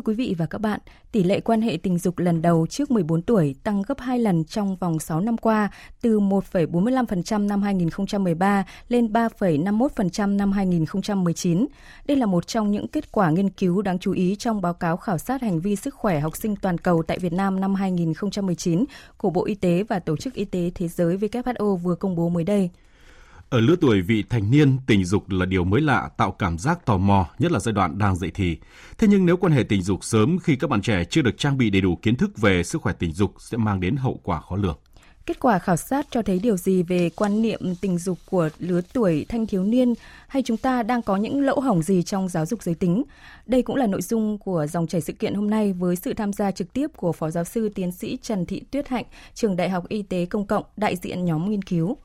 Thưa quý vị và các bạn, tỷ lệ quan hệ tình dục lần đầu trước 14 tuổi tăng gấp 2 lần trong vòng 6 năm qua, từ 1,45% năm 2013 lên 3,51% năm 2019. Đây là một trong những kết quả nghiên cứu đáng chú ý trong báo cáo khảo sát hành vi sức khỏe học sinh toàn cầu tại Việt Nam năm 2019 của Bộ Y tế và Tổ chức Y tế Thế giới WHO vừa công bố mới đây. Ở lứa tuổi vị thành niên, tình dục là điều mới lạ, tạo cảm giác tò mò, nhất là giai đoạn đang dậy thì. Thế nhưng nếu quan hệ tình dục sớm khi các bạn trẻ chưa được trang bị đầy đủ kiến thức về sức khỏe tình dục sẽ mang đến hậu quả khó lường. Kết quả khảo sát cho thấy điều gì về quan niệm tình dục của lứa tuổi thanh thiếu niên hay chúng ta đang có những lỗ hổng gì trong giáo dục giới tính? Đây cũng là nội dung của dòng chảy sự kiện hôm nay với sự tham gia trực tiếp của Phó Giáo sư Tiến sĩ Trần Thị Tuyết Hạnh, Trường Đại học Y tế Công cộng, đại diện nhóm nghiên cứu.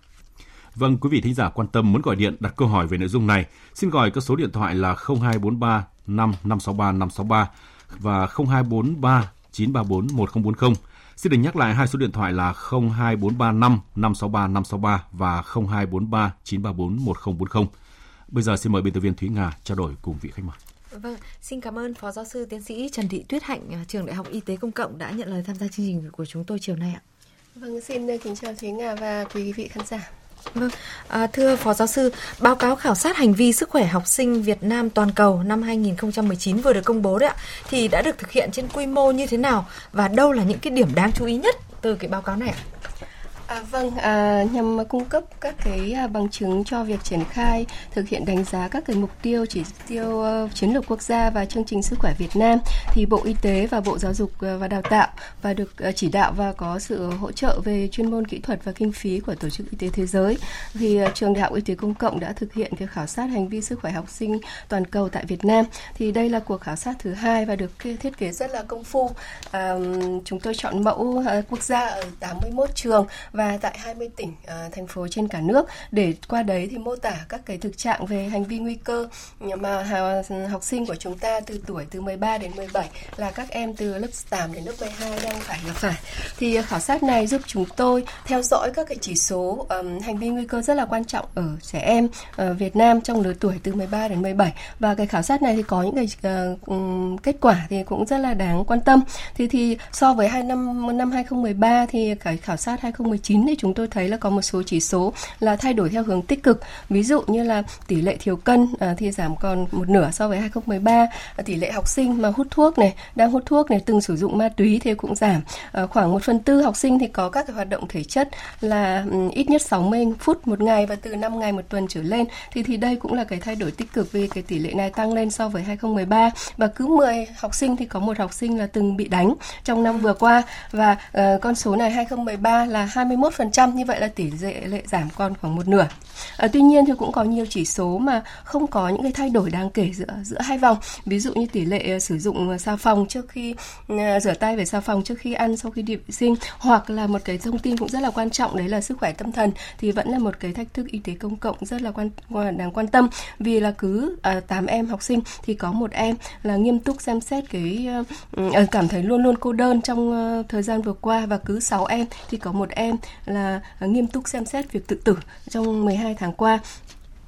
Vâng, quý vị thính giả quan tâm muốn gọi điện đặt câu hỏi về nội dung này, xin gọi các số điện thoại là 0243 5563 563 và 0243 934 1040. Xin được nhắc lại hai số điện thoại là 02435 563 563 và 0243 934 1040. Bây giờ xin mời biên tập viên Thúy Nga trao đổi cùng vị khách mời. Vâng, xin cảm ơn Phó Giáo sư Tiến sĩ Trần Thị Tuyết Hạnh, à, Trường Đại học Y tế Công cộng đã nhận lời tham gia chương trình của chúng tôi chiều nay ạ. Vâng, xin kính chào Thúy Nga và quý vị khán giả. Vâng, à, thưa Phó Giáo sư, báo cáo khảo sát hành vi sức khỏe học sinh Việt Nam toàn cầu năm 2019 vừa được công bố đấy ạ, thì đã được thực hiện trên quy mô như thế nào và đâu là những cái điểm đáng chú ý nhất từ cái báo cáo này ạ? À, vâng, à, nhằm cung cấp các cái à, bằng chứng cho việc triển khai thực hiện đánh giá các cái mục tiêu chỉ tiêu uh, chiến lược quốc gia và chương trình sức khỏe Việt Nam thì Bộ Y tế và Bộ Giáo dục uh, và Đào tạo và được uh, chỉ đạo và có sự hỗ trợ về chuyên môn kỹ thuật và kinh phí của Tổ chức Y tế Thế giới thì uh, trường Đại học Y tế Công cộng đã thực hiện việc khảo sát hành vi sức khỏe học sinh toàn cầu tại Việt Nam thì đây là cuộc khảo sát thứ hai và được thiết kế rất là công phu. À, chúng tôi chọn mẫu uh, quốc gia ở 81 trường và và tại 20 tỉnh à, thành phố trên cả nước để qua đấy thì mô tả các cái thực trạng về hành vi nguy cơ mà học sinh của chúng ta từ tuổi từ 13 đến 17 là các em từ lớp 8 đến lớp 12 đang phải gặp phải. Thì khảo sát này giúp chúng tôi theo dõi các cái chỉ số um, hành vi nguy cơ rất là quan trọng ở trẻ em ở Việt Nam trong lứa tuổi từ 13 đến 17 và cái khảo sát này thì có những cái uh, kết quả thì cũng rất là đáng quan tâm. Thì thì so với hai năm năm 2013 thì cái khảo sát 2019 2019 thì chúng tôi thấy là có một số chỉ số là thay đổi theo hướng tích cực. Ví dụ như là tỷ lệ thiếu cân à, thì giảm còn một nửa so với 2013, à, tỷ lệ học sinh mà hút thuốc này, đang hút thuốc này, từng sử dụng ma túy thì cũng giảm. À, khoảng một phần tư học sinh thì có các cái hoạt động thể chất là um, ít nhất 60 phút một ngày và từ 5 ngày một tuần trở lên. Thì thì đây cũng là cái thay đổi tích cực vì cái tỷ lệ này tăng lên so với 2013 và cứ 10 học sinh thì có một học sinh là từng bị đánh trong năm vừa qua và uh, con số này 2013 là 20 21%, như vậy là tỷ lệ giảm còn khoảng một nửa. À, tuy nhiên thì cũng có nhiều chỉ số mà không có những cái thay đổi đáng kể giữa giữa hai vòng. Ví dụ như tỷ lệ ờ, sử dụng ờ, xà phòng trước khi rửa tay về xà phòng trước khi ăn sau khi đi vệ sinh hoặc là một cái thông tin cũng rất là quan trọng đấy là sức khỏe tâm thần thì vẫn là một cái thách thức y tế công cộng rất là quan đáng quan tâm vì là cứ à, 8 em học sinh thì có một em là nghiêm túc xem xét cái à, cảm thấy luôn luôn cô đơn trong à, thời gian vừa qua và cứ 6 em thì có một em là nghiêm túc xem xét việc tự tử trong 12 tháng tháng qua.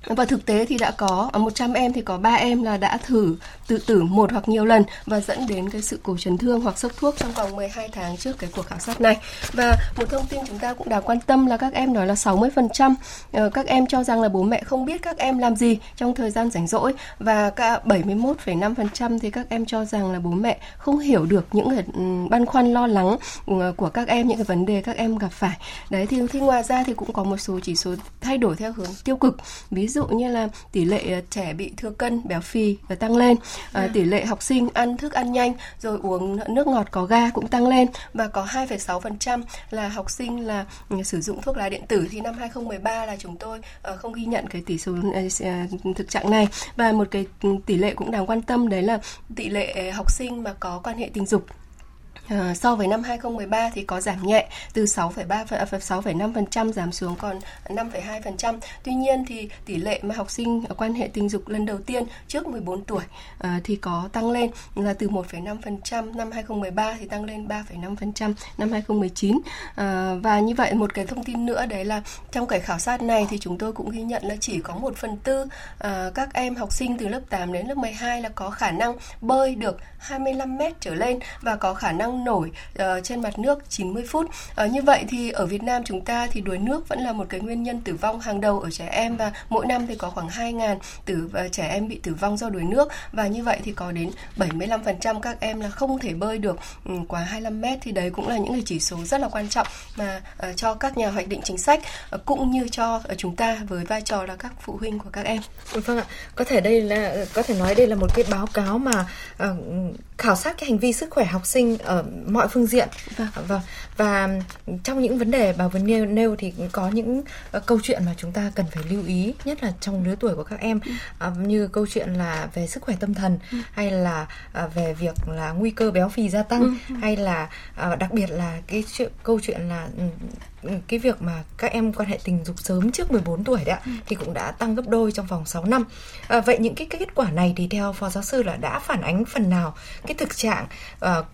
Và thực tế thì đã có 100 em thì có 3 em là đã thử tự tử một hoặc nhiều lần và dẫn đến cái sự cổ chấn thương hoặc sốc thuốc trong vòng 12 tháng trước cái cuộc khảo sát này. Và một thông tin chúng ta cũng đã quan tâm là các em nói là 60% ờ, các em cho rằng là bố mẹ không biết các em làm gì trong thời gian rảnh rỗi và cả 71,5% thì các em cho rằng là bố mẹ không hiểu được những cái ừ, băn khoăn lo lắng ừ, của các em những cái vấn đề các em gặp phải. Đấy thì, thì ngoài ra thì cũng có một số chỉ số thay đổi theo hướng tiêu cực. Ví dụ như là tỷ lệ ờ, trẻ bị thừa cân béo phì và tăng lên à, tỷ lệ học sinh ăn thức ăn nhanh rồi uống nước ngọt có ga cũng tăng lên và có 2,6% là học sinh là ừ, sử dụng thuốc lá điện tử. Thì năm 2013 là chúng tôi uh, không ghi nhận cái tỷ số uh, thực trạng này. Và một cái tỷ lệ cũng đáng quan tâm đấy là tỷ lệ học sinh mà có quan hệ tình dục À, so với năm 2013 thì có giảm nhẹ từ 6,3 6,5% à, giảm xuống còn 5,2%. Tuy nhiên thì tỷ lệ mà học sinh quan hệ tình dục lần đầu tiên trước 14 tuổi à, thì có tăng lên là từ 1,5% năm 2013 thì tăng lên 3,5% năm 2019. À, ờ, và như vậy một cái thông tin nữa đấy là trong cái khảo sát này thì chúng tôi cũng ghi nhận là chỉ có 1 phần tư à, các em học sinh từ lớp 8 đến lớp 12 là có khả năng bơi được 25 mét trở lên và có khả năng nổi uh, trên mặt nước 90 phút. Uh, như vậy thì ở Việt Nam chúng ta thì đuối nước vẫn là một cái nguyên nhân tử vong hàng đầu ở trẻ em và mỗi năm thì có khoảng 2.000 tử uh, trẻ em bị tử vong do đuối nước và như vậy thì có đến 75% các em là không thể bơi được um, quá 25 mét thì đấy cũng là những cái chỉ số rất là quan trọng mà uh, cho các nhà hoạch định chính sách uh, cũng như cho uh, chúng ta với vai trò là các phụ huynh của các em. Ừ, vâng ạ, có thể đây là có thể nói đây là một cái báo cáo mà uh, khảo sát cái hành vi sức khỏe học sinh ở mọi phương diện vâng. và và trong những vấn đề bà vừa nêu, nêu thì có những uh, câu chuyện mà chúng ta cần phải lưu ý nhất là trong lứa tuổi của các em uh, như câu chuyện là về sức khỏe tâm thần ừ. hay là uh, về việc là nguy cơ béo phì gia tăng ừ. hay là uh, đặc biệt là cái chuyện câu chuyện là cái việc mà các em quan hệ tình dục sớm trước 14 tuổi đấy ạ ừ. thì cũng đã tăng gấp đôi trong vòng 6 năm. À, vậy những cái, cái kết quả này thì theo phó giáo sư là đã phản ánh phần nào cái thực trạng uh,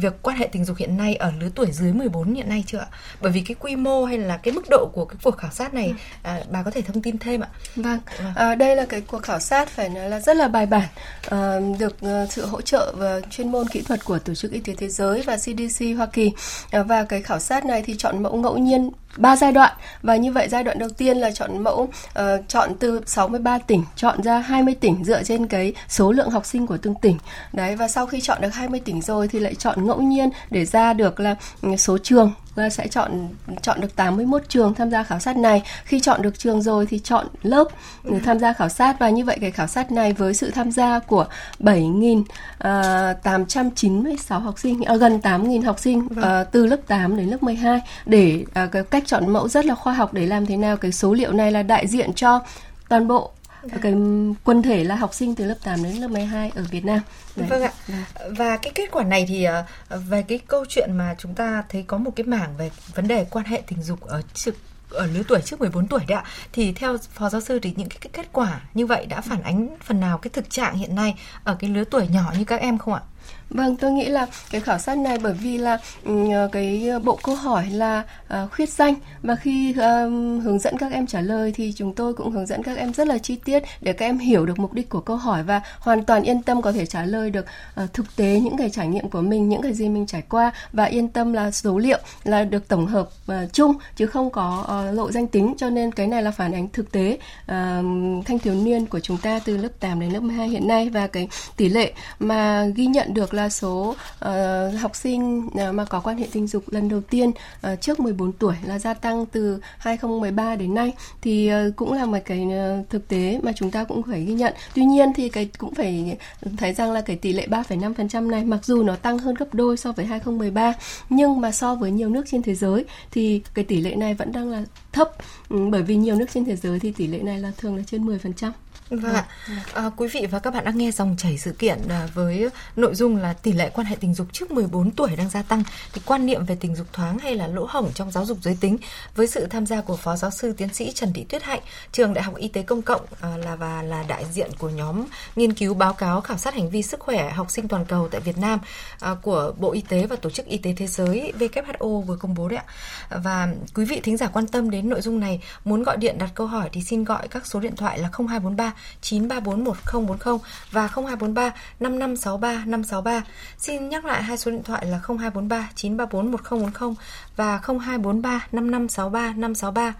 việc quan hệ tình dục hiện nay ở lứa tuổi dưới 14 hiện nay chưa ạ? Bởi vì cái quy mô hay là cái mức độ của cái cuộc khảo sát này ừ. uh, bà có thể thông tin thêm ạ? Vâng, à, đây là cái cuộc khảo sát phải nói là rất là bài bản, uh, được sự hỗ trợ và chuyên môn kỹ thuật của Tổ chức Y tế Thế giới và CDC Hoa Kỳ. Uh, và cái khảo sát này thì chọn mẫu ngẫu nhiên nhiên ba giai đoạn. Và như vậy giai đoạn đầu tiên là chọn mẫu uh, chọn từ 63 tỉnh chọn ra 20 tỉnh dựa trên cái số lượng học sinh của từng tỉnh. Đấy và sau khi chọn được 20 tỉnh rồi thì lại chọn ngẫu nhiên để ra được là ừ, số trường sẽ chọn chọn được 81 trường tham gia khảo sát này. Khi chọn được trường rồi thì chọn lớp để tham gia khảo sát và như vậy cái khảo sát này với sự tham gia của 7.896 à, học sinh, à, gần 8.000 học sinh vâng. từ lớp 8 đến lớp 12 để cái cách chọn mẫu rất là khoa học để làm thế nào cái số liệu này là đại diện cho toàn bộ cái quân thể là học sinh từ lớp 8 đến lớp 12 ở Việt Nam. Đấy. Vâng ạ. Và cái kết quả này thì ờ, về cái câu chuyện mà chúng ta thấy có một cái mảng về vấn đề quan hệ tình dục ở trực ở lứa tuổi trước 14 tuổi đấy ạ thì theo phó giáo sư thì những cái, cái kết quả như vậy đã phản ánh phần nào cái thực trạng hiện nay ở cái lứa tuổi nhỏ như các em không ạ? Vâng, tôi nghĩ là cái khảo sát này bởi vì là ừ, cái bộ câu hỏi là uh, khuyết danh và khi à, hướng dẫn các em trả lời thì chúng tôi cũng hướng dẫn các em rất là chi tiết để các em hiểu được mục đích của câu hỏi và hoàn toàn yên tâm có thể trả lời được uh, thực tế những cái trải nghiệm của mình, những cái gì mình trải qua và yên tâm là số liệu là được tổng hợp uh, chung chứ không có uh, lộ danh tính. Cho nên cái này là phản ánh thực tế uh, thanh thiếu niên của chúng ta từ lớp 8 đến lớp 12 hiện nay và cái tỷ lệ mà ghi nhận được là là số uh, học sinh uh, mà có quan hệ tình dục lần đầu tiên uh, trước 14 tuổi là gia tăng từ 2013 đến nay thì uh, cũng là một cái uh, thực tế mà chúng ta cũng phải ghi nhận. Tuy nhiên thì cái cũng phải thấy rằng là cái tỷ lệ 3,5% này mặc dù nó tăng hơn gấp đôi so với 2013 nhưng mà so với nhiều nước trên thế giới thì cái tỷ lệ này vẫn đang là thấp ừ, bởi vì nhiều nước trên thế giới thì tỷ lệ này là thường là trên 10%. Vâng ạ. À, quý vị và các bạn đang nghe dòng chảy sự kiện à, với nội dung là tỷ lệ quan hệ tình dục trước 14 tuổi đang gia tăng thì quan niệm về tình dục thoáng hay là lỗ hổng trong giáo dục giới tính với sự tham gia của phó giáo sư tiến sĩ Trần Thị Tuyết Hạnh, trường Đại học Y tế Công cộng à, là và là đại diện của nhóm nghiên cứu báo cáo khảo sát hành vi sức khỏe học sinh toàn cầu tại Việt Nam à, của Bộ Y tế và Tổ chức Y tế Thế giới WHO vừa công bố đấy ạ. Và quý vị thính giả quan tâm đến nội dung này muốn gọi điện đặt câu hỏi thì xin gọi các số điện thoại là 0243 934 1040 và 0243 5563 563. Xin nhắc lại hai số điện thoại là 0243 934 1040 và 0243 5563 563.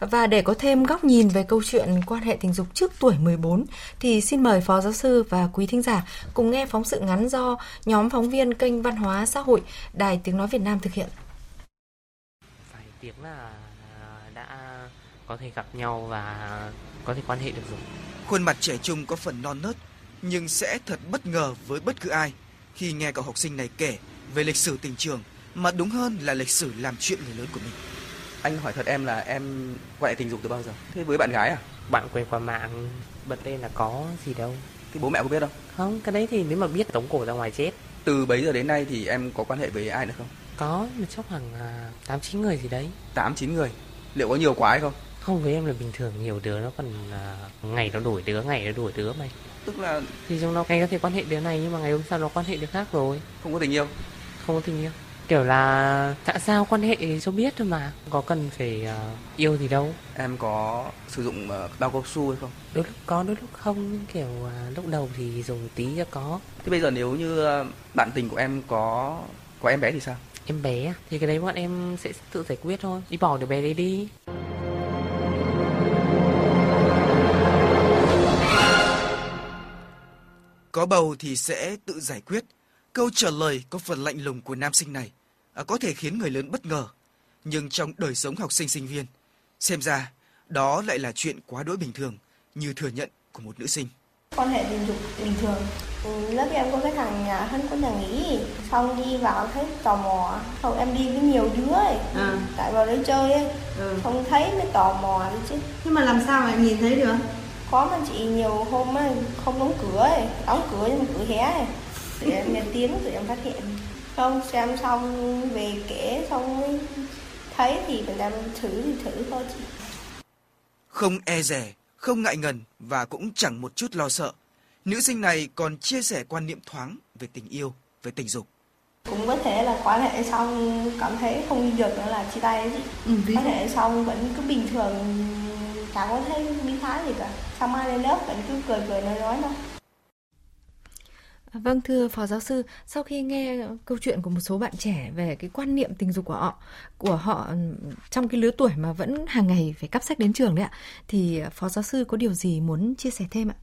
Và để có thêm góc nhìn về câu chuyện quan hệ tình dục trước tuổi 14 thì xin mời Phó Giáo sư và quý thính giả cùng nghe phóng sự ngắn do nhóm phóng viên kênh Văn hóa Xã hội Đài Tiếng Nói Việt Nam thực hiện. Phải tiếng là à, đã có thể gặp nhau và có thể quan hệ được rồi. Khuôn mặt trẻ trung có phần non nớt, nhưng sẽ thật bất ngờ với bất cứ ai khi nghe cậu học sinh này kể về lịch sử tình trường, mà đúng hơn là lịch sử làm chuyện người lớn của mình. Anh hỏi thật em là em quan hệ tình dục từ bao giờ? Thế với bạn gái à? Bạn quen qua mạng, bật lên là có gì đâu. Thế bố mẹ có biết không? Không, cái đấy thì nếu mà biết tống cổ ra ngoài chết. từ bấy giờ đến nay thì em có quan hệ với ai nữa không? Có, một chốc hàng tám chín người gì đấy. Tám chín người. Liệu có nhiều quá hay không? Không với em là bình thường nhiều đứa nó còn uh, ngày nó đổi đứa ngày nó đổi đứa mày. Tức là thì trong nó ngày có thể quan hệ đứa này nhưng mà ngày hôm sau nó quan hệ đứa khác rồi. Không có tình yêu. Không có tình yêu. Kiểu là tại sao quan hệ cho biết thôi mà có cần phải uh, yêu gì đâu. Em có sử dụng uh, bao cao su hay không? Đôi lúc có đôi lúc không kiểu uh, lúc đầu thì dùng tí cho có. Thế bây giờ nếu như uh, bạn tình của em có có em bé thì sao? Em bé thì cái đấy bọn em sẽ tự giải quyết thôi. Đi bỏ đứa bé đấy đi. Có bầu thì sẽ tự giải quyết. Câu trả lời có phần lạnh lùng của nam sinh này à, có thể khiến người lớn bất ngờ. Nhưng trong đời sống học sinh sinh viên, xem ra đó lại là chuyện quá đỗi bình thường như thừa nhận của một nữ sinh. Quan hệ tình dục bình thường. Ừ, lớp em có cái thằng nhà thân có nhà nghỉ, xong đi vào thấy tò mò, xong em đi với nhiều đứa ấy, à. tại vào đấy chơi ấy, ừ. xong thấy mới tò mò đi chứ. Nhưng mà làm sao mà nhìn thấy được? Có mà chị nhiều hôm ấy, không đóng cửa ấy, đóng cửa nhưng mà cửa hé ấy. Tụi em nghe tiếng tụi em phát hiện. Không xem xong về kể xong thấy thì mình làm thử thì thử thôi chị. Không e rẻ không ngại ngần và cũng chẳng một chút lo sợ. Nữ sinh này còn chia sẻ quan niệm thoáng về tình yêu về tình dục. Cũng có thể là quan hệ xong cảm thấy không được nữa là chia tay đấy chị. Ừ, quan hệ xong vẫn cứ bình thường chẳng có thấy biến thái gì cả xong ai lên lớp vẫn cứ cười cười nói nói thôi Vâng thưa Phó Giáo sư, sau khi nghe câu chuyện của một số bạn trẻ về cái quan niệm tình dục của họ, của họ trong cái lứa tuổi mà vẫn hàng ngày phải cắp sách đến trường đấy ạ, thì Phó Giáo sư có điều gì muốn chia sẻ thêm ạ?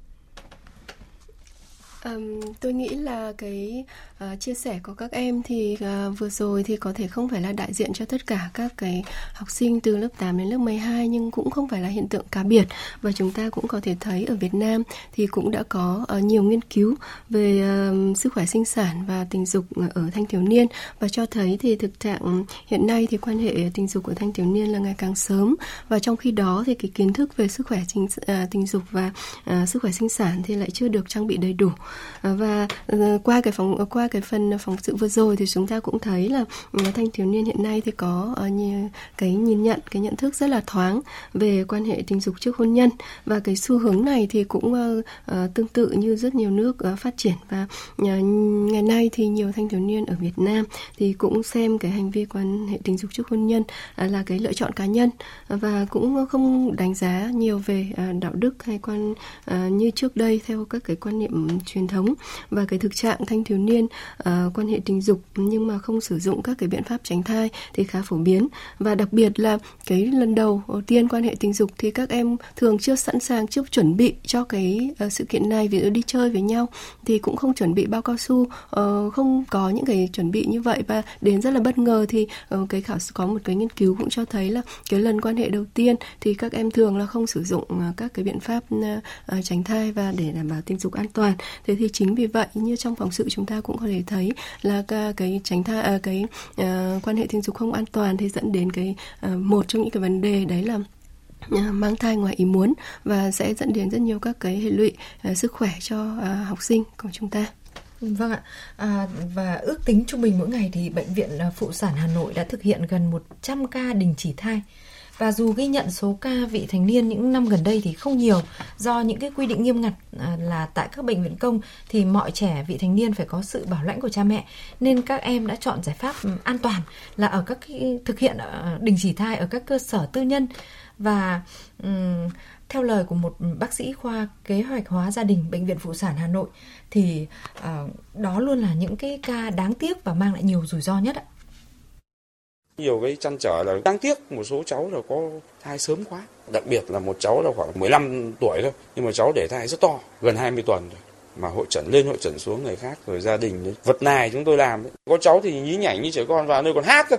Um, tôi nghĩ là cái uh, chia sẻ của các em thì uh, vừa rồi thì có thể không phải là đại diện cho tất cả các cái học sinh từ lớp 8 đến lớp 12 nhưng cũng không phải là hiện tượng cá biệt. Và chúng ta cũng có thể thấy ở Việt Nam thì cũng đã có uh, nhiều nghiên cứu về uh, sức khỏe sinh sản và tình dục ở thanh thiếu niên. Và cho thấy thì thực trạng hiện nay thì quan hệ tình dục của thanh thiếu niên là ngày càng sớm. Và trong khi đó thì cái kiến thức về sức khỏe chính, uh, tình dục và uh, sức khỏe sinh sản thì lại chưa được trang bị đầy đủ. Ờ, và ờ, qua cái phòng qua cái phần phóng sự vừa rồi thì chúng ta cũng thấy là ừ, thanh thiếu niên hiện nay thì có ờ, như cái nhìn nhận, cái nhận thức rất là thoáng về quan hệ tình dục trước hôn nhân. Và cái xu hướng này thì cũng tương tự như rất nhiều nước phát triển. Và ngày nay thì nhiều thanh thiếu niên ở Việt Nam thì cũng xem cái hành vi quan hệ tình dục trước hôn nhân là cái lựa chọn cá nhân. Và cũng không đánh giá nhiều về đạo đức hay quan như trước đây theo các cái quan niệm truyền thống và cái thực trạng thanh thiếu niên uh, quan hệ tình dục nhưng mà không sử dụng các cái biện pháp tránh thai thì khá phổ biến. Và đặc biệt là cái lần đầu tiên quan hệ tình dục thì các em thường chưa sẵn sàng chưa chuẩn bị cho cái uh, sự kiện này ví dụ đi chơi với nhau thì cũng không chuẩn bị bao cao su uh, không có những cái chuẩn bị như vậy. Và đến rất là bất ngờ thì uh, cái khảo có một cái nghiên cứu cũng cho thấy là cái lần quan hệ đầu tiên thì các em thường là không sử dụng uh, các cái biện pháp uh, tránh thai và để đảm bảo tình dục an toàn thế thì chính vì vậy như trong phóng sự chúng ta cũng có thể thấy là cái tránh thai à, cái uh, quan hệ tình dục không an toàn thì dẫn đến cái uh, một trong những cái vấn đề đấy là mang thai ngoài ý muốn và sẽ dẫn đến rất nhiều các cái hệ lụy uh, sức khỏe cho uh, học sinh của chúng ta. Vâng ạ, à, và ước tính trung bình mỗi ngày thì Bệnh viện Phụ sản Hà Nội đã thực hiện gần 100 ca đình chỉ thai. Và dù ghi nhận số ca vị thành niên những năm gần đây thì không nhiều do những cái quy định nghiêm ngặt à, là tại các bệnh viện công thì mọi trẻ vị thành niên phải có sự bảo lãnh của cha mẹ nên các em đã chọn giải pháp an toàn là ở các cái, thực hiện à, đình chỉ thai ở các cơ sở tư nhân và um, theo lời của một bác sĩ khoa kế hoạch hóa gia đình bệnh viện phụ sản Hà Nội thì uh, đó luôn là những cái ca đáng tiếc và mang lại nhiều rủi ro nhất ạ. Nhiều cái chăn trở là đáng tiếc một số cháu là có thai sớm quá. Đặc biệt là một cháu là khoảng 15 tuổi thôi, nhưng mà cháu để thai rất to, gần 20 tuần rồi. Mà hội trần lên hội trần xuống người khác rồi gia đình đấy. Vật này chúng tôi làm đấy. Có cháu thì nhí nhảnh như trẻ con vào nơi còn hát cơ.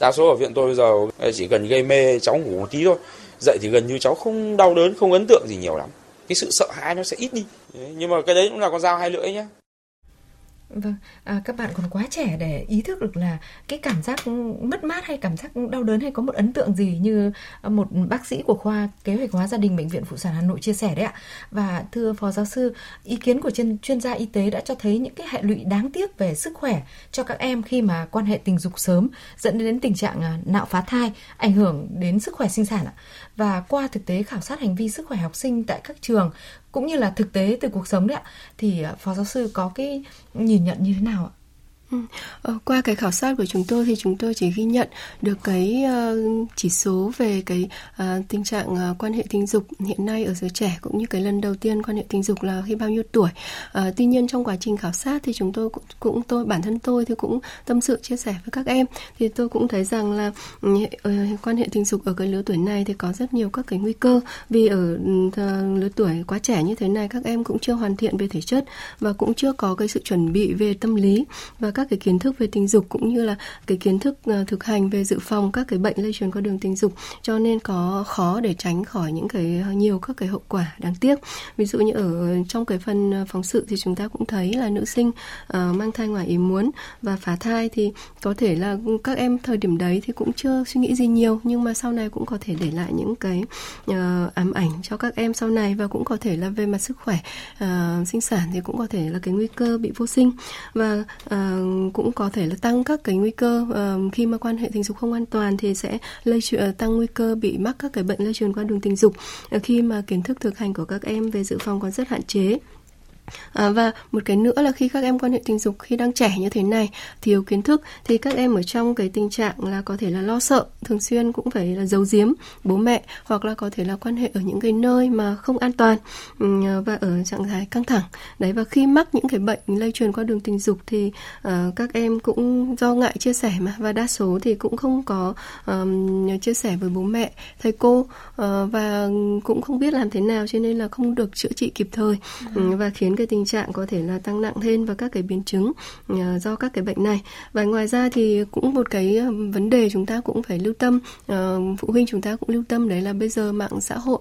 Đa số ở viện tôi bây giờ ờ, chỉ cần gây mê cháu ngủ một tí thôi. Dậy thì gần như cháu không đau đớn, không ấn tượng gì nhiều lắm. Cái sự sợ hãi nó sẽ ít đi. Đấy, nhưng mà cái đấy cũng là con dao hai lưỡi nhá. Vâng, à, các bạn còn quá trẻ để ý thức được là cái cảm giác mất mát hay cảm giác đau đớn hay có một ấn tượng gì như một bác sĩ của khoa kế hoạch hóa gia đình bệnh viện phụ sản Hà Nội chia sẻ đấy ạ. Và thưa phó giáo sư, ý kiến của chuyên chuyên gia y tế đã cho thấy những cái hệ lụy đáng tiếc về sức khỏe cho các em khi mà quan hệ tình dục sớm dẫn đến tình trạng à, nạo phá thai, ảnh hưởng đến sức khỏe sinh sản ạ. Và qua thực tế khảo sát hành vi sức khỏe học sinh tại các trường, cũng như là thực tế từ cuộc sống đấy ạ, thì ờ, phó giáo sư có cái nhìn nhận như thế nào ạ? Ừ. Ờ, qua cái khảo sát của chúng tôi thì chúng tôi chỉ ghi nhận được cái uh, chỉ số về cái uh, tình trạng uh, quan hệ tình dục hiện nay ở giới trẻ cũng như cái lần đầu tiên quan hệ tình dục là khi bao nhiêu tuổi. Uh, tuy nhiên trong quá trình khảo sát thì chúng tôi cũng, cũng tôi bản thân tôi thì cũng tâm sự chia sẻ với các em thì tôi cũng thấy rằng là uh, quan hệ tình dục ở cái lứa tuổi này thì có rất nhiều các cái nguy cơ vì ở uh, lứa tuổi quá trẻ như thế này các em cũng chưa hoàn thiện về thể chất và cũng chưa có cái sự chuẩn bị về tâm lý và các các cái kiến thức về tình dục cũng như là cái kiến thức ờ, thực hành về dự phòng các cái bệnh lây truyền qua đường tình dục. Cho nên có khó để tránh khỏi những cái ờ, nhiều các cái hậu quả đáng tiếc. Ví dụ như ở trong cái phần ờ, phóng sự thì chúng ta cũng thấy là nữ sinh uh, mang thai ngoài ý muốn và phá thai thì có thể là các em thời điểm đấy thì cũng chưa suy nghĩ gì nhiều nhưng mà sau này cũng có thể để lại những cái uh, ám ảnh cho các em sau này và cũng có thể là về mặt sức khỏe uh, sinh sản thì cũng có thể là cái nguy cơ bị vô sinh. Và uh, cũng có thể là tăng các cái nguy cơ uh, khi mà quan hệ tình dục không an toàn thì sẽ lây truyền ờ, tăng nguy cơ bị mắc các cái bệnh lây truyền qua đường tình dục. Uh, khi mà kiến thức thực hành của các em về dự phòng còn rất hạn chế À, và một cái nữa là khi các em quan hệ tình dục khi đang trẻ như thế này thiếu kiến thức thì các em ở trong cái tình trạng là có thể là lo sợ thường xuyên cũng phải là giấu giếm bố mẹ hoặc là có thể là quan hệ ở những cái nơi mà không an toàn và ở trạng thái căng thẳng đấy và khi mắc những cái bệnh lây truyền qua đường tình dục thì uh, các em cũng do ngại chia sẻ mà và đa số thì cũng không có um, chia sẻ với bố mẹ thầy cô uh, và cũng không biết làm thế nào cho nên là không được chữa trị kịp thời ừ. và khiến cái tình trạng có thể là tăng nặng thêm và các cái biến chứng ờ, do các cái bệnh này. Và ngoài ra thì cũng một cái ờ, vấn đề chúng ta cũng phải lưu tâm ờ, phụ huynh chúng ta cũng lưu tâm đấy là bây giờ mạng xã hội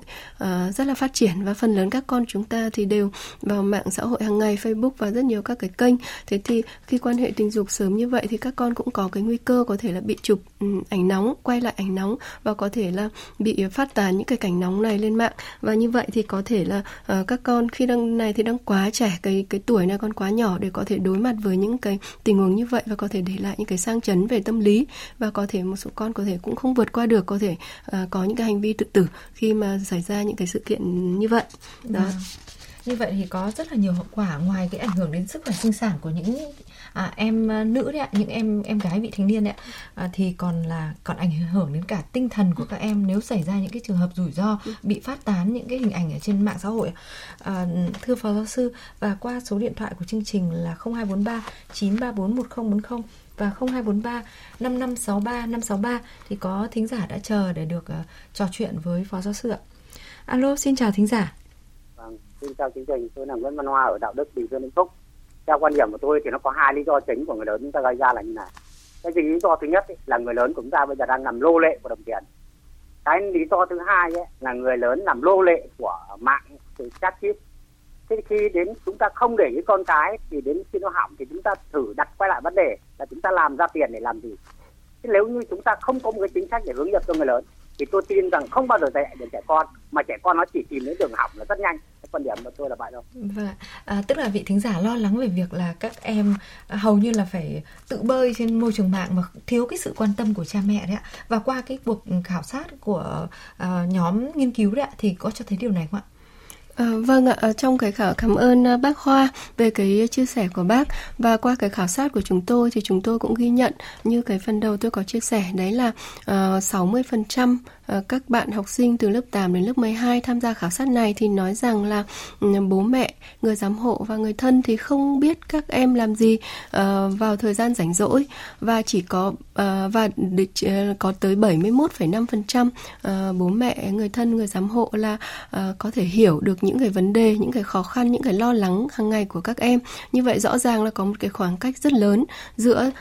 rất là phát triển và phần lớn các con chúng ta thì đều vào mạng xã hội hàng ngày, Facebook và rất nhiều các cái kênh. Thế thì khi quan hệ tình dục sớm như vậy thì các con cũng có cái nguy cơ có thể là bị chụp ừ, ảnh nóng, quay lại ảnh nóng và có thể là bị phát tán những cái cảnh nóng này lên mạng. Và như vậy thì có thể là các con khi đang, này thì đang quá trẻ cái cái tuổi này còn quá nhỏ để có thể đối mặt với những cái tình huống như vậy và có thể để lại những cái sang chấn về tâm lý và có thể một số con có thể cũng không vượt qua được có thể uh, có những cái hành vi tự tử khi mà xảy ra những cái sự kiện như vậy. Đó. À như vậy thì có rất là nhiều hậu quả ngoài cái ảnh hưởng đến sức khỏe sinh sản của những à, em ờ, nữ đấy ạ những em em gái vị thành niên đấy ạ à, thì còn là còn ảnh hưởng đến cả tinh thần của các em nếu xảy ra những cái trường hợp rủi ro bị phát tán những cái hình ảnh ở trên mạng xã hội à, thưa phó giáo sư và qua số điện thoại của chương trình là 0243 934 1040 và 0243 5563 563 thì có thính giả đã chờ để được uh, trò chuyện với phó giáo sư ạ. Alo, xin chào thính giả. Vâng, xin chào chương trình, tôi là Nguyễn Văn Hoa ở Đạo Đức, Bình Dương, Vĩnh Phúc theo quan điểm của tôi thì nó có hai lý do chính của người lớn chúng ta gây ra là như này. Cái lý do thứ nhất ấy, là người lớn của chúng ta bây giờ đang làm lô lệ của đồng tiền. Cái lý do thứ hai ấy, là người lớn làm lô lệ của mạng từ chat chip. Thế khi đến chúng ta không để ý con cái thì đến khi nó hỏng thì chúng ta thử đặt quay lại vấn đề là chúng ta làm ra tiền để làm gì? Thế nếu như chúng ta không có một cái chính sách để hướng dẫn cho người lớn thì tôi tin rằng không bao giờ dạy được trẻ con mà trẻ con nó chỉ tìm đến đường hỏng là rất nhanh quan điểm của tôi là vậy đâu. Vâng, à, tức là vị thính giả lo lắng về việc là các em à, hầu như là phải tự bơi trên môi trường mạng mà thiếu cái sự quan tâm của cha mẹ đấy ạ. Và qua cái cuộc khảo sát của à, nhóm nghiên cứu đấy ạ thì có cho thấy điều này không ạ? À, vâng ạ, ờ, trong cái khảo cảm ơn ờ, bác Hoa về cái chia sẻ của bác và qua cái khảo sát của chúng tôi thì chúng tôi cũng ghi nhận như cái phần đầu tôi có chia sẻ đấy là uh, 60% Ờ, các bạn học sinh từ lớp 8 đến lớp 12 tham gia khảo sát này thì nói rằng là ừ, bố mẹ, người giám hộ và người thân thì không biết các em làm gì ờ, vào thời gian rảnh rỗi và chỉ có ờ, và có tới 71,5% bố mẹ, người thân, người giám hộ là có thể hiểu được những cái vấn đề, những cái khó khăn, những cái lo lắng hàng ngày của các em. Như vậy rõ ràng là có một cái khoảng cách rất lớn giữa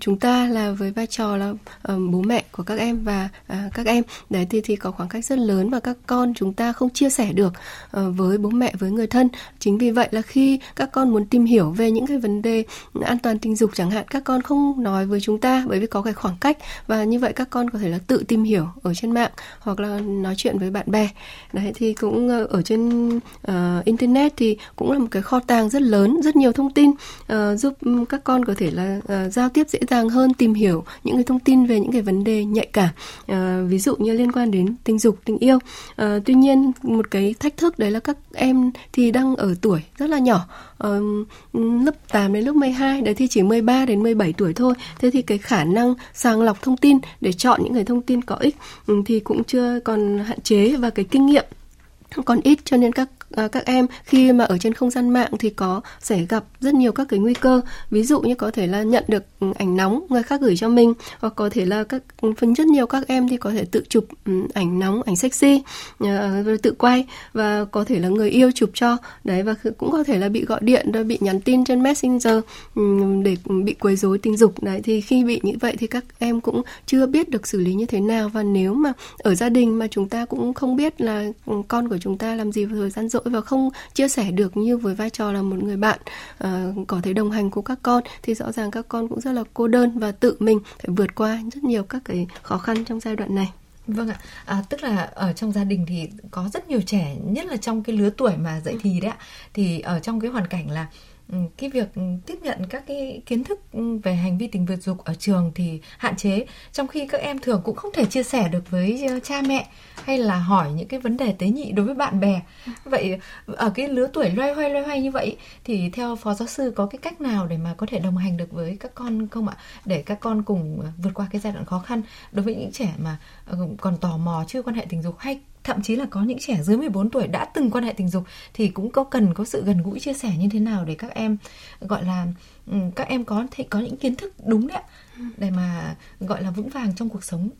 chúng ta là với vai trò là bố mẹ của các em và à, các các em. Đấy thì thì có khoảng cách rất lớn và các con chúng ta không chia sẻ được ờ, với bố mẹ với người thân. Chính vì vậy là khi các con muốn tìm hiểu về những cái vấn đề an toàn tình dục chẳng hạn các con không nói với chúng ta bởi vì có cái khoảng cách. Và như vậy các con có thể là tự tìm hiểu ở trên mạng hoặc là nói chuyện với bạn bè. Đấy thì cũng ờ, ở trên uh, internet thì cũng là một cái kho tàng rất lớn rất nhiều thông tin uh, giúp các con có thể là uh, giao tiếp dễ dàng hơn tìm hiểu những cái thông tin về những cái vấn đề nhạy cảm uh, ví dụ như liên quan đến tình dục tình yêu. À, tuy nhiên một cái thách thức đấy là các em thì đang ở tuổi rất là nhỏ à, lớp 8 đến lớp 12 đấy thì chỉ 13 đến 17 tuổi thôi. Thế thì cái khả năng sàng lọc thông tin để chọn những cái thông tin có ích ừ, thì cũng chưa còn hạn chế và cái kinh nghiệm còn ít cho nên các À, các em khi mà ở trên không gian mạng thì có sẽ gặp rất nhiều các cái nguy cơ. Ví dụ như có thể là nhận được ừ, ảnh nóng người khác gửi cho mình hoặc có thể là các ừ, phần rất nhiều các em thì có thể tự chụp ừ, ảnh nóng ảnh sexy à, rồi tự quay và có thể là người yêu chụp cho. Đấy và cũng có thể là bị gọi điện rồi bị nhắn tin trên messenger để bị quấy rối tình dục. Đấy thì khi bị như vậy thì các em cũng chưa biết được xử lý như thế nào. Và nếu mà ở gia đình mà chúng ta cũng không biết là con của chúng ta làm gì vào thời gian rỗi và không chia sẻ được như với vai trò là một người bạn uh, có thể đồng hành cùng các con thì rõ ràng các con cũng rất là cô đơn và tự mình phải vượt qua rất nhiều các cái khó khăn trong giai đoạn này. Vâng ạ, à, tức là ở trong gia đình thì có rất nhiều trẻ, nhất là trong cái lứa tuổi mà dậy thì đấy ạ, thì ở trong cái hoàn cảnh là Ừ, cái việc tiếp nhận các cái kiến thức về hành vi tình dục ở trường thì hạn chế, trong khi các em thường cũng không thể chia sẻ được với ờ, cha mẹ hay là hỏi những cái vấn đề tế nhị đối với bạn bè. Vậy ở cái lứa tuổi loay hoay loay hoay như vậy thì theo phó giáo sư có cái cách nào để mà có thể đồng hành được với các con không ạ? Để các con cùng vượt qua cái giai đoạn khó khăn đối với những trẻ mà ờ, còn tò mò chưa quan hệ tình dục hay thậm chí là có những trẻ dưới 14 tuổi đã từng quan hệ tình dục thì cũng có cần có sự gần gũi chia sẻ như thế nào để các em, gọi là ừ, các em có thể có những kiến thức đúng đấy để mà, gọi là, vững vàng trong cuộc sống.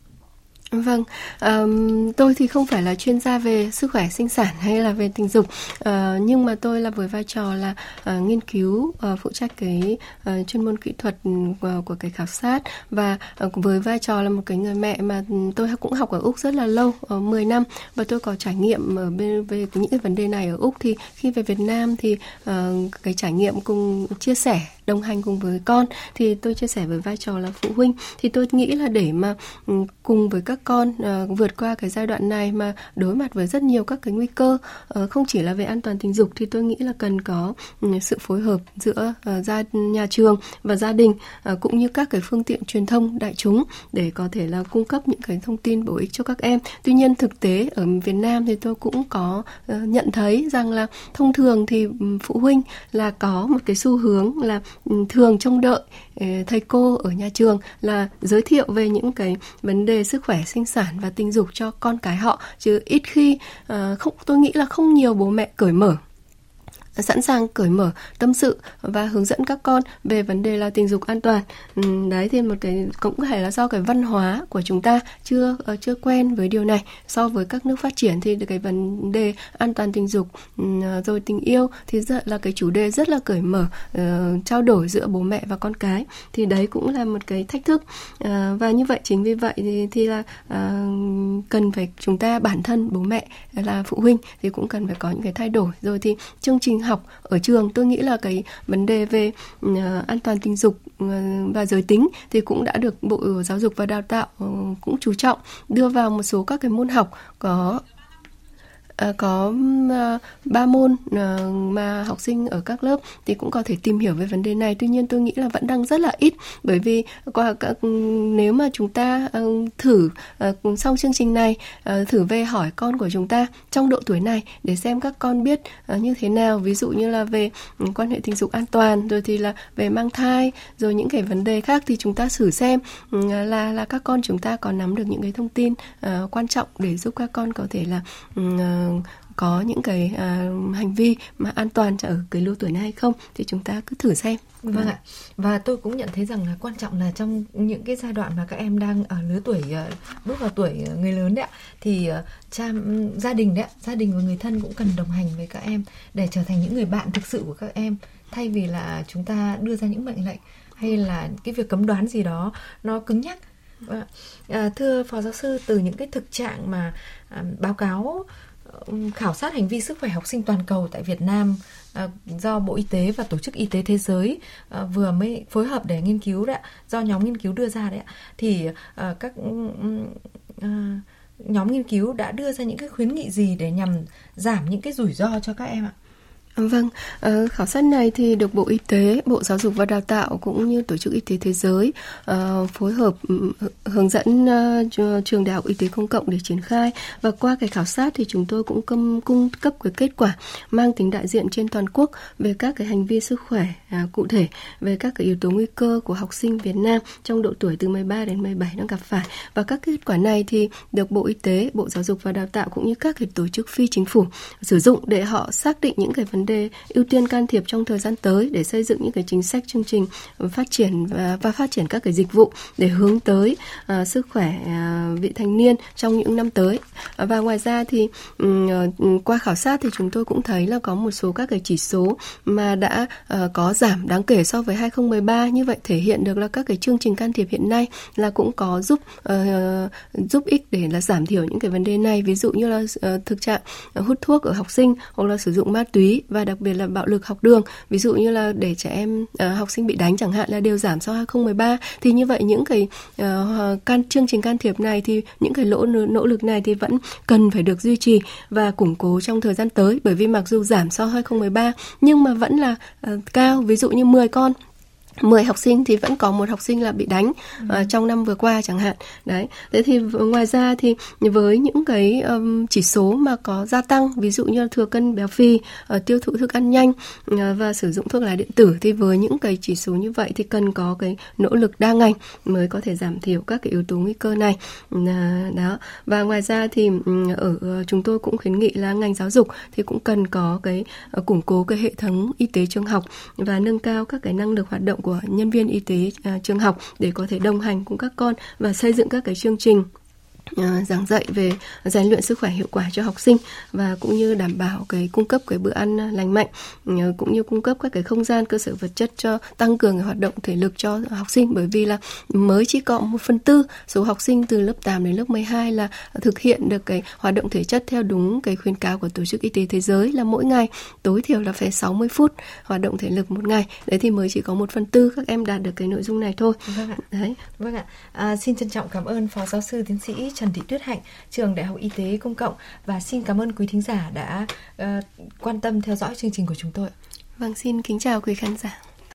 Vâng, um, tôi thì không phải là chuyên gia về sức khỏe sinh sản hay là về tình dục, uh, nhưng mà tôi là với vai trò là uh, nghiên cứu uh, phụ trách cái uh, chuyên môn kỹ thuật uh, của cái khảo sát và uh, với vai trò là một cái người mẹ mà tôi cũng học ở úc rất là lâu, uh, 10 năm và tôi có trải nghiệm ở bên về những cái vấn đề này ở úc. Thì khi về Việt Nam thì uh, cái trải nghiệm cùng chia sẻ đồng hành cùng với con. Thì tôi chia sẻ với vai trò là phụ huynh. Thì tôi nghĩ là để mà ừ, cùng với các con uh, vượt qua cái giai đoạn này mà đối mặt với rất nhiều các cái nguy cơ uh, không chỉ là về an toàn tình dục thì tôi nghĩ là cần có um, sự phối hợp giữa uh, gia nhà trường và gia đình uh, cũng như các cái phương tiện truyền thông đại chúng để có thể là cung cấp những cái thông tin bổ ích cho các em. Tuy nhiên thực tế ở Việt Nam thì tôi cũng có uh, nhận thấy rằng là thông thường thì ừ, phụ huynh là có một cái xu hướng là thường trông đợi ờ, thầy cô ở nhà trường là giới thiệu về những cái vấn đề sức khỏe, sinh sản và tình dục cho con cái họ. Chứ ít khi ờ, không, tôi nghĩ là không nhiều bố mẹ cởi mở sẵn sàng cởi mở tâm sự và hướng dẫn các con về vấn đề là tình dục an toàn. Ừ, đấy thì một cái cũng có thể là do cái văn hóa của chúng ta chưa ờ, chưa quen với điều này. So với các nước phát triển thì cái vấn đề an toàn tình dục ừ, rồi tình yêu thì rất là cái chủ đề rất là cởi mở ờ, trao đổi giữa bố mẹ và con cái. Thì đấy cũng là một cái thách thức. Ờ, và như vậy chính vì vậy thì, thì là cần phải chúng ta bản thân bố mẹ là phụ huynh thì cũng cần phải có những cái thay đổi. Rồi thì chương trình học ở trường. Tôi nghĩ là cái vấn đề về ờ, an toàn tình dục ờ, và giới tính thì cũng đã được bộ giáo dục và đào tạo ờ, cũng chú trọng đưa vào một số các cái môn học có Ờ, có ờ, ba môn ờ, mà học sinh ở các lớp thì cũng có thể tìm hiểu về vấn đề này. Tuy nhiên tôi nghĩ là vẫn đang rất là ít. Bởi vì qua các, nếu mà chúng ta thử sau chương trình này thử về hỏi con của chúng ta trong độ tuổi này để xem các con biết như thế nào. Ví dụ như là về quan hệ tình dục an toàn, rồi thì là về mang thai, rồi những cái vấn đề khác thì chúng ta thử xem ừ, là là các con chúng ta có nắm được những cái thông tin quan trọng để giúp các con có thể là ừ, có những cái uh, hành vi mà an toàn ở cái lứa tuổi này hay không thì chúng ta cứ thử xem. Vâng ạ. Và tôi cũng nhận thấy rằng là quan trọng là trong những cái giai đoạn mà các em đang ở lứa tuổi à, bước vào tuổi người lớn đấy ạ thì à, cha gia đình đấy gia đình và người thân cũng cần đồng hành với các em để trở thành những người bạn thực sự của các em. Thay vì là chúng ta đưa ra những mệnh lệnh hay là cái việc cấm đoán gì đó nó cứng nhắc. Vâng à, thưa phó giáo sư từ những cái thực trạng mà à, báo cáo khảo sát hành vi sức khỏe học sinh toàn cầu tại Việt Nam à, do Bộ Y tế và Tổ chức Y tế Thế giới à, vừa mới phối hợp để nghiên cứu đấy do nhóm nghiên cứu đưa ra đấy thì à, các nhóm nghiên cứu đã đưa ra những cái khuyến nghị gì để nhằm giảm những cái rủi ro cho các em ạ? Vâng, ờ, khảo sát này thì được Bộ Y tế, Bộ Giáo dục và Đào tạo cũng như Tổ chức Y tế Thế giới ờ, phối hợp ừ, hướng dẫn ờ, trường Đại học Y tế Công cộng để triển khai. Và qua cái khảo sát thì chúng tôi cũng cung, cung cấp cái kết quả mang tính đại diện trên toàn quốc về các cái hành vi sức khỏe à, cụ thể về các cái yếu tố nguy cơ của học sinh Việt Nam trong độ tuổi từ 13 đến 17 đang gặp phải. Và các kết quả này thì được Bộ Y tế, Bộ Giáo dục và Đào tạo cũng như các cái tổ chức phi chính phủ sử dụng để họ xác định những cái vấn đề đề ưu tiên can thiệp trong thời gian tới để xây dựng những cái chính sách chương trình phát triển và, và phát triển các cái dịch vụ để hướng tới uh, sức khỏe uh, vị thành niên trong những năm tới. Uh, và ngoài ra thì um, uh, qua khảo sát thì chúng tôi cũng thấy là có một số các cái chỉ số mà đã uh, có giảm đáng kể so với 2013 như vậy thể hiện được là các cái chương trình can thiệp hiện nay là cũng có giúp uh, giúp ích để là giảm thiểu những cái vấn đề này. Ví dụ như là uh, thực trạng uh, hút thuốc ở học sinh hoặc là sử dụng ma túy và đặc biệt là bạo lực học đường. Ví dụ như là để trẻ em uh, học sinh bị đánh chẳng hạn là đều giảm sau 2013 thì như vậy những cái uh, can chương trình can thiệp này thì những cái lỗ nỗ lực này thì vẫn cần phải được duy trì và củng cố trong thời gian tới. Bởi vì mặc dù giảm sau 2013 nhưng mà vẫn là uh, cao. Ví dụ như 10 con 10 học sinh thì vẫn có một học sinh là bị đánh ừ. uh, trong năm vừa qua chẳng hạn. Đấy thế thì ngoài ra thì với những cái um, chỉ số mà có gia tăng ví dụ như thừa cân béo phì uh, tiêu thụ thức ăn nhanh uh, và sử dụng thuốc lá điện tử thì với những cái chỉ số như vậy thì cần có cái nỗ lực đa ngành mới có thể giảm thiểu các cái yếu tố nguy cơ này. Uh, đó. Và ngoài ra thì um, ở uh, chúng tôi cũng khuyến nghị là ngành giáo dục thì cũng cần có cái uh, củng cố cái hệ thống y tế trường học và nâng cao các cái năng lực hoạt động của nhân viên y tế à, trường học để có thể đồng hành cùng các con và xây dựng các cái chương trình giảng dạy về rèn luyện sức khỏe hiệu quả cho học sinh và cũng như đảm bảo cái cung cấp cái bữa ăn lành mạnh uh, cũng như cung cấp các cái không gian cơ sở vật chất cho tăng cường cái hoạt động thể lực cho học sinh. Bởi vì là mới chỉ có một phần tư số học sinh từ lớp 8 đến lớp 12 là thực hiện được cái hoạt động thể chất theo đúng cái khuyến cáo của tổ chức y tế thế giới là mỗi ngày tối thiểu là phải 60 phút hoạt động thể lực một ngày. Đấy thì mới chỉ có một phần tư các em đạt được cái nội dung này thôi. Vâng ạ. Đấy. Vâng ạ. À, xin trân trọng cảm ơn phó giáo sư tiến sĩ Trần Thị Tuyết Hạnh, trường Đại học Y tế Công cộng và xin cảm ơn quý thính giả đã uh, quan tâm theo dõi chương trình của chúng tôi. Vâng, xin kính chào quý khán giả.